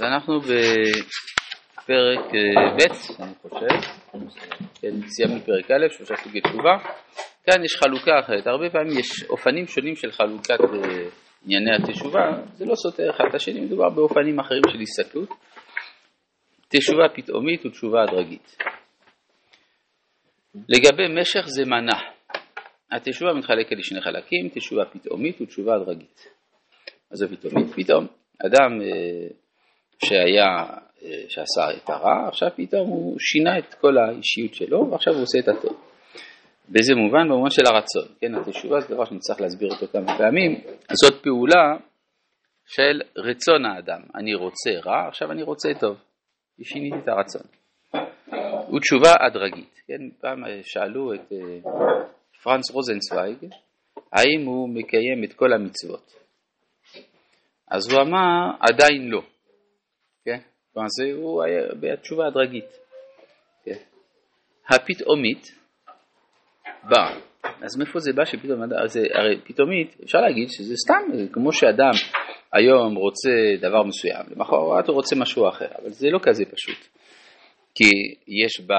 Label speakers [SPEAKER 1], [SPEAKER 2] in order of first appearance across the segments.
[SPEAKER 1] אז אנחנו בפרק אה, ב', אני חושב, כן, סיימנו פרק א', שלושה סוגי תשובה. כאן יש חלוקה אחרת, הרבה פעמים יש אופנים שונים של חלוקת אה, ענייני התשובה, זה לא סותר אחד את השני, מדובר באופנים אחרים של הסתכלות. תשובה פתאומית ותשובה הדרגית. לגבי משך זה מנה. התשובה מתחלקת לשני חלקים, תשובה פתאומית ותשובה הדרגית. מה זה פתאומית? פתאום אדם אה, שהיה, אה, שעשה את הרע, עכשיו פתאום הוא שינה את כל האישיות שלו ועכשיו הוא עושה את הטוב. באיזה מובן? במובן של הרצון. כן, התשובה זה דבר שנצטרך להסביר אותו כמה פעמים. זאת פעולה של רצון האדם. אני רוצה רע, עכשיו אני רוצה טוב. שיניתי את הרצון. ותשובה הדרגית. כן, פעם שאלו את אה, פרנס רוזנצוויג, האם הוא מקיים את כל המצוות. אז הוא אמר, עדיין לא. כלומר, זה הוא היה בתשובה הדרגית. כן? הפתאומית באה. אז מאיפה זה בא שפתאום, זה, הרי פתאומית, אפשר להגיד שזה סתם, כמו שאדם היום רוצה דבר מסוים, למחרת הוא רוצה משהו אחר, אבל זה לא כזה פשוט. כי יש ב,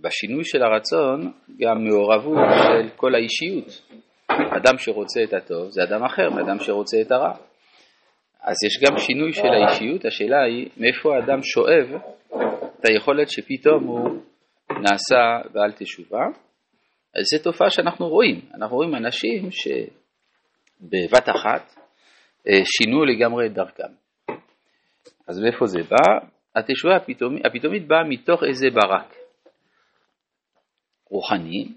[SPEAKER 1] בשינוי של הרצון גם מעורבות של כל האישיות. אדם שרוצה את הטוב זה אדם אחר מאדם שרוצה את הרע. אז יש גם שינוי של האישיות, השאלה היא מאיפה האדם שואב את היכולת שפתאום הוא נעשה בעל תשובה. אז זו תופעה שאנחנו רואים, אנחנו רואים אנשים שבבת אחת אה, שינו לגמרי את דרכם. אז מאיפה זה בא? התשובה הפתאומית, הפתאומית באה מתוך איזה ברק רוחני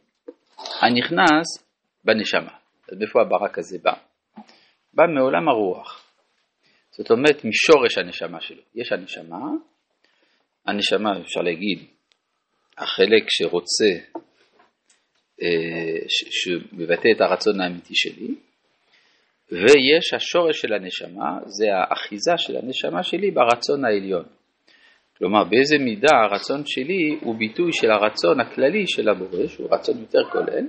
[SPEAKER 1] הנכנס בנשמה. אז מאיפה הברק הזה בא? בא מעולם הרוח. זאת אומרת משורש הנשמה שלו. יש הנשמה, הנשמה אפשר להגיד, החלק שרוצה, אה, שמבטא את הרצון האמיתי שלי, ויש השורש של הנשמה, זה האחיזה של הנשמה שלי ברצון העליון. כלומר, באיזה מידה הרצון שלי הוא ביטוי של הרצון הכללי של הבורא, שהוא רצון יותר כולל,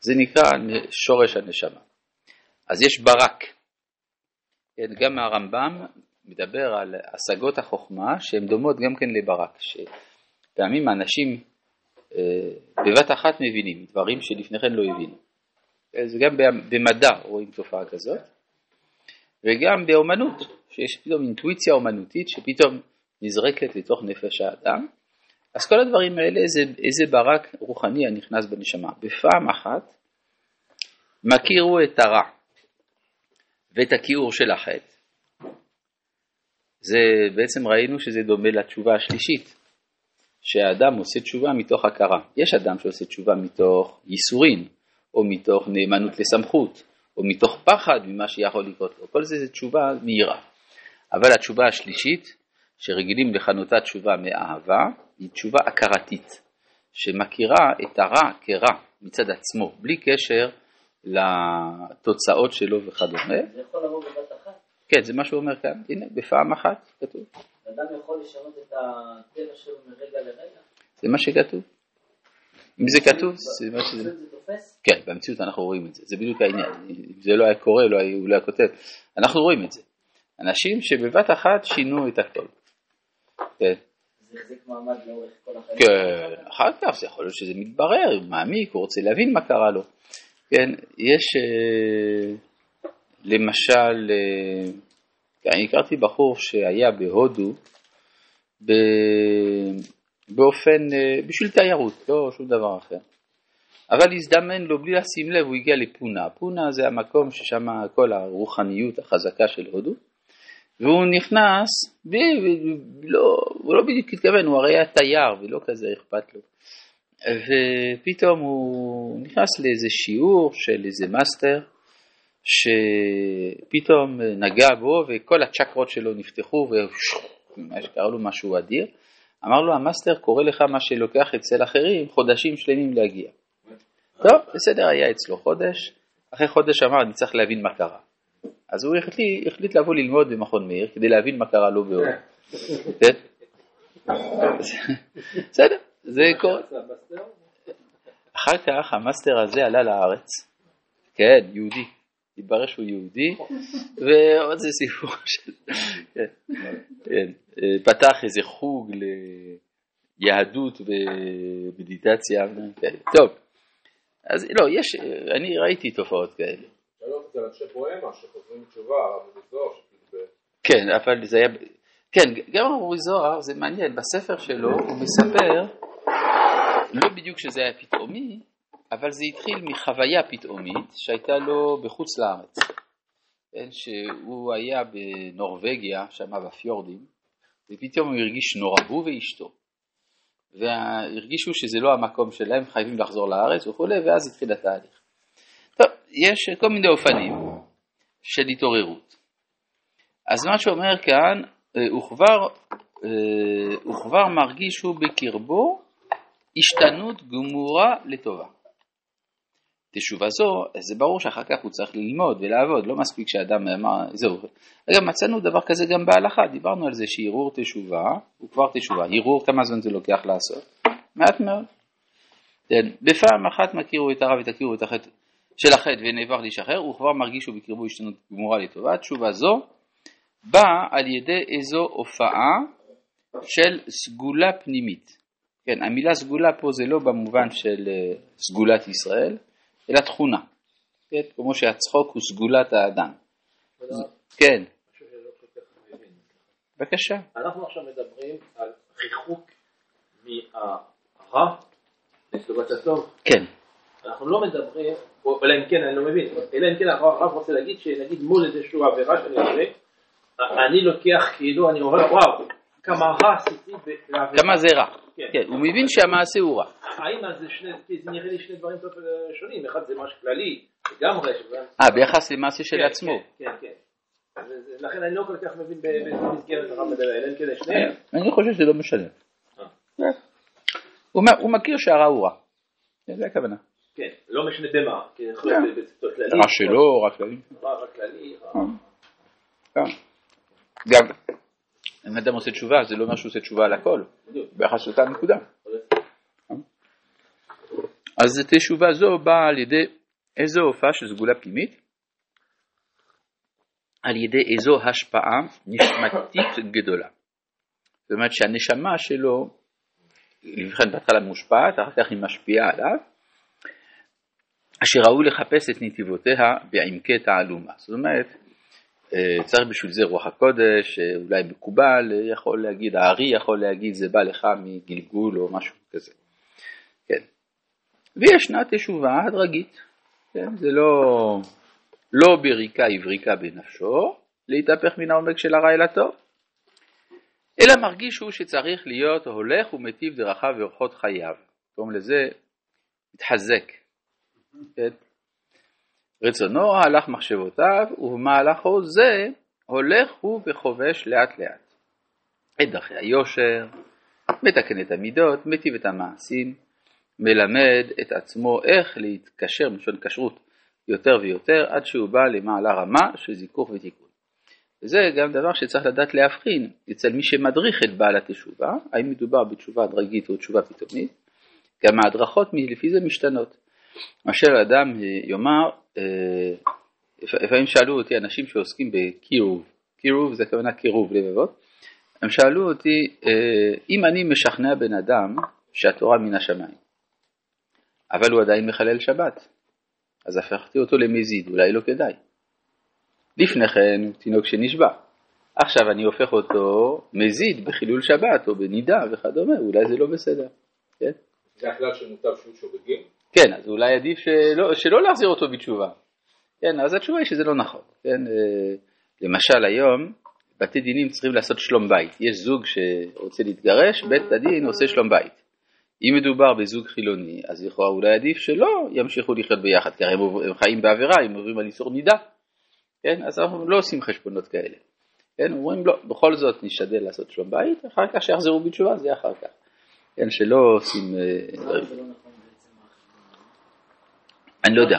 [SPEAKER 1] זה נקרא שורש הנשמה. אז יש ברק, גם הרמב"ם מדבר על השגות החוכמה שהן דומות גם כן לברק, שפעמים האנשים אה, בבת אחת מבינים דברים שלפני כן לא הבינו. זה גם במדע רואים תופעה כזאת, וגם באומנות, שיש פתאום אינטואיציה אומנותית שפתאום נזרקת לתוך נפש האדם. אז כל הדברים האלה זה איזה ברק רוחני הנכנס בנשמה. בפעם אחת מכירו את הרע, ואת הכיעור של החטא. זה בעצם ראינו שזה דומה לתשובה השלישית, שהאדם עושה תשובה מתוך הכרה. יש אדם שעושה תשובה מתוך ייסורין, או מתוך נאמנות לסמכות, או מתוך פחד ממה שיכול לקרות לו. כל זה זה תשובה מהירה. אבל התשובה השלישית, שרגילים לכנותה תשובה מאהבה, היא תשובה הכרתית, שמכירה את הרע כרע מצד עצמו, בלי קשר לתוצאות שלו וכדומה.
[SPEAKER 2] זה יכול לבוא בבת אחת.
[SPEAKER 1] כן, זה מה שהוא אומר כאן, הנה, בפעם אחת כתוב.
[SPEAKER 2] אדם יכול לשנות את הטבע שלו מרגע לרגע?
[SPEAKER 1] זה מה שכתוב. אם זה כתוב, זה מה שזה... כן, במציאות אנחנו רואים את זה, זה בדיוק העניין. אם זה לא היה קורה, לא היה, הוא לא היה כותב. אנחנו רואים את זה. אנשים שבבת אחת שינו את הכל. כן.
[SPEAKER 2] זה החזיק מעמד לאורך כל החיים?
[SPEAKER 1] כן, אחר כך זה יכול להיות שזה מתברר, מעמיק, הוא רוצה להבין מה קרה לו. כן, יש אה, למשל, אה, אני הכרתי בחור שהיה בהודו באופן, אה, בשביל תיירות, לא שום דבר אחר. אבל הזדמן לו בלי לשים לב, הוא הגיע לפונה. פונה זה המקום ששם כל הרוחניות החזקה של הודו, והוא נכנס, ולא, הוא לא בדיוק התכוון, הוא הרי היה תייר ולא כזה אכפת לו. ופתאום הוא נכנס לאיזה שיעור של איזה מאסטר, שפתאום נגע בו וכל הצ'קרות שלו נפתחו וקרה לו משהו אדיר. אמר לו המאסטר קורא לך מה שלוקח אצל אחרים חודשים שלמים להגיע. טוב, בסדר, היה אצלו חודש, אחרי חודש אמר אני צריך להבין מה קרה. אז הוא החליט, החליט לבוא ללמוד במכון מאיר כדי להבין מה קרה לו בהודו. כן? בסדר, זה קורה. אחר כך המאסטר הזה עלה לארץ, כן, יהודי, התברר שהוא יהודי, ועוד זה סיפור של... כן, כן, אה, פתח איזה חוג ליהדות ומדיטציה. כן, טוב, אז לא, יש, אני ראיתי תופעות כאלה. כן, אבל זה היה... כן, גם הרב אורי זוהר, זה מעניין, בספר שלו הוא מספר, לא בדיוק שזה היה פתאומי, אבל זה התחיל מחוויה פתאומית שהייתה לו בחוץ לארץ. כן, שהוא היה בנורבגיה, שם בפיורדים, ופתאום הוא הרגיש נורא, הוא ואשתו. והרגישו שזה לא המקום שלהם, חייבים לחזור לארץ וכולי, ואז התחיל התהליך. טוב, יש כל מיני אופנים של התעוררות. אז מה שאומר כאן, אה, הוא כבר, אה, הוא כבר מרגיש שהוא בקרבו השתנות גמורה לטובה. תשובה זו, זה ברור שאחר כך הוא צריך ללמוד ולעבוד, לא מספיק שאדם אמר, זהו. אגב, מצאנו דבר כזה גם בהלכה, דיברנו על זה שערעור תשובה הוא כבר תשובה. ערעור, כמה זמן זה לוקח לעשות? מעט מאוד. כן, בפעם אחת מכירו את הרב ותכירו את החטא של החטא ונעבר להישחרר, הוא כבר מרגיש שהוא בקרבו השתנות גמורה לטובה. תשובה זו באה על ידי איזו הופעה של סגולה פנימית. כן, המילה סגולה פה זה לא במובן של אה, סגולת ישראל, אלא תכונה. כן, כמו שהצחוק הוא סגולת האדם. כן. בבקשה.
[SPEAKER 3] אנחנו עכשיו מדברים על ריחוק מהרע לטובת הטוב.
[SPEAKER 1] כן.
[SPEAKER 3] אנחנו לא מדברים, אלא אם כן, אני לא מבין, אלא אם כן הרב רוצה להגיד שנגיד מול איזושהי עבירה שאני עושה, אני לוקח כאילו, אני אומר, וואו, כמה רע עשיתי.
[SPEAKER 1] כמה זה רע. כן. כן, הוא מבין שהמעשה הוא רע.
[SPEAKER 3] האם זה נראה לי שני דברים שונים, אחד זה משהו כללי, לגמרי.
[SPEAKER 1] אה, ביחס למעשה של
[SPEAKER 3] כן,
[SPEAKER 1] עצמו.
[SPEAKER 3] כן, כן. לכן אני לא כל כך מבין במסגרת הרב מדבר, אלא אם כן שניהם.
[SPEAKER 1] אני חושב שזה לא משנה.
[SPEAKER 3] אה.
[SPEAKER 1] הוא מכיר שהרע הוא רע. זה הכוונה.
[SPEAKER 3] כן, לא משנה במה.
[SPEAKER 1] רע שלו, רע כללי.
[SPEAKER 3] רע כללי.
[SPEAKER 1] אה. גם, אם אדם עושה תשובה, זה לא אומר שהוא עושה תשובה על הכל, ביחס לאותה נקודה. אז תשובה זו באה על ידי איזו הופעה של סגולה פנימית? על ידי איזו השפעה נשמתית גדולה. זאת אומרת שהנשמה שלו, לפני בהתחלה מושפעת, אחר כך היא משפיעה עליו, אשר ראוי לחפש את נתיבותיה בעמקי תעלומה. זאת אומרת, צריך בשביל זה רוח הקודש, אה, אולי מקובל, אה, יכול להגיד, הארי יכול להגיד זה בא לך מגלגול או משהו כזה. כן. וישנה תשובה הדרגית, כן? זה לא, לא בריקה עבריקה בנפשו, להתהפך מן העומק של הרע אל הטוב, אלא מרגיש הוא שצריך להיות הולך ומטיב דרכיו ואורחות חייו. קוראים לזה מתחזק. כן? רצונו הלך מחשבותיו, ובמהלכו זה הולך הוא וחובש לאט לאט. את דרכי היושר, מתקן את המידות, מטיב את המעשים, מלמד את עצמו איך להתקשר, מלשון כשרות, יותר ויותר, עד שהוא בא למעלה רמה של זיכוך ותיקון. וזה גם דבר שצריך לדעת להבחין אצל מי שמדריך את בעל התשובה, האם מדובר בתשובה הדרגית או תשובה פתאומית, גם ההדרכות לפי זה משתנות. מאשר אדם יאמר, אה, לפעמים שאלו אותי אנשים שעוסקים בקירוב, קירוב זה הכוונה קירוב לבבות, הם שאלו אותי, אה, אם אני משכנע בן אדם שהתורה מן השמיים, אבל הוא עדיין מחלל שבת, אז הפכתי אותו למזיד, אולי לא כדאי. לפני כן הוא תינוק שנשבע, עכשיו אני הופך אותו מזיד בחילול שבת או בנידה וכדומה, אולי זה לא בסדר, כן?
[SPEAKER 3] זה הכלל של מוטב שהוא שוגגים?
[SPEAKER 1] כן, אז אולי עדיף שלא, שלא להחזיר אותו בתשובה. כן, אז התשובה היא שזה לא נכון. כן, אה, למשל היום, בתי דינים צריכים לעשות שלום בית. יש זוג שרוצה להתגרש, בית הדין עושה שלום בית. אם מדובר בזוג חילוני, אז לכאורה אולי עדיף שלא ימשיכו לחיות ביחד, כי הם, הם חיים בעבירה, הם עוברים על איסור נידה. כן, אז אנחנו לא עושים חשבונות כאלה. כן, אומרים לא, בכל זאת נשתדל לעשות שלום בית, אחר כך שיחזרו בתשובה, זה אחר כך. כן, שלא עושים... אה, אני לא יודע.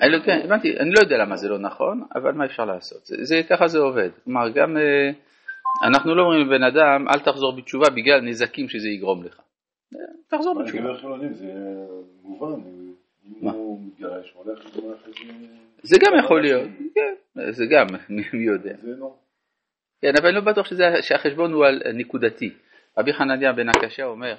[SPEAKER 1] אני לא, כן, הבנתי, אני לא יודע למה זה לא נכון, אבל מה אפשר לעשות? זה, זה, ככה זה עובד. כלומר, גם אה, אנחנו לא אומרים לבן אדם, אל תחזור בתשובה בגלל נזקים שזה יגרום לך. אה, תחזור בתשובה.
[SPEAKER 4] זה מובן, אם הוא מתגרש, הוא הולך לגמרי אחרי זה...
[SPEAKER 1] זה גם יכול להיות, כן, זה גם, מי יודע.
[SPEAKER 4] לא.
[SPEAKER 1] כן, אבל אני לא בטוח שזה, שהחשבון הוא על נקודתי. רבי חנניה בן הקשה אומר,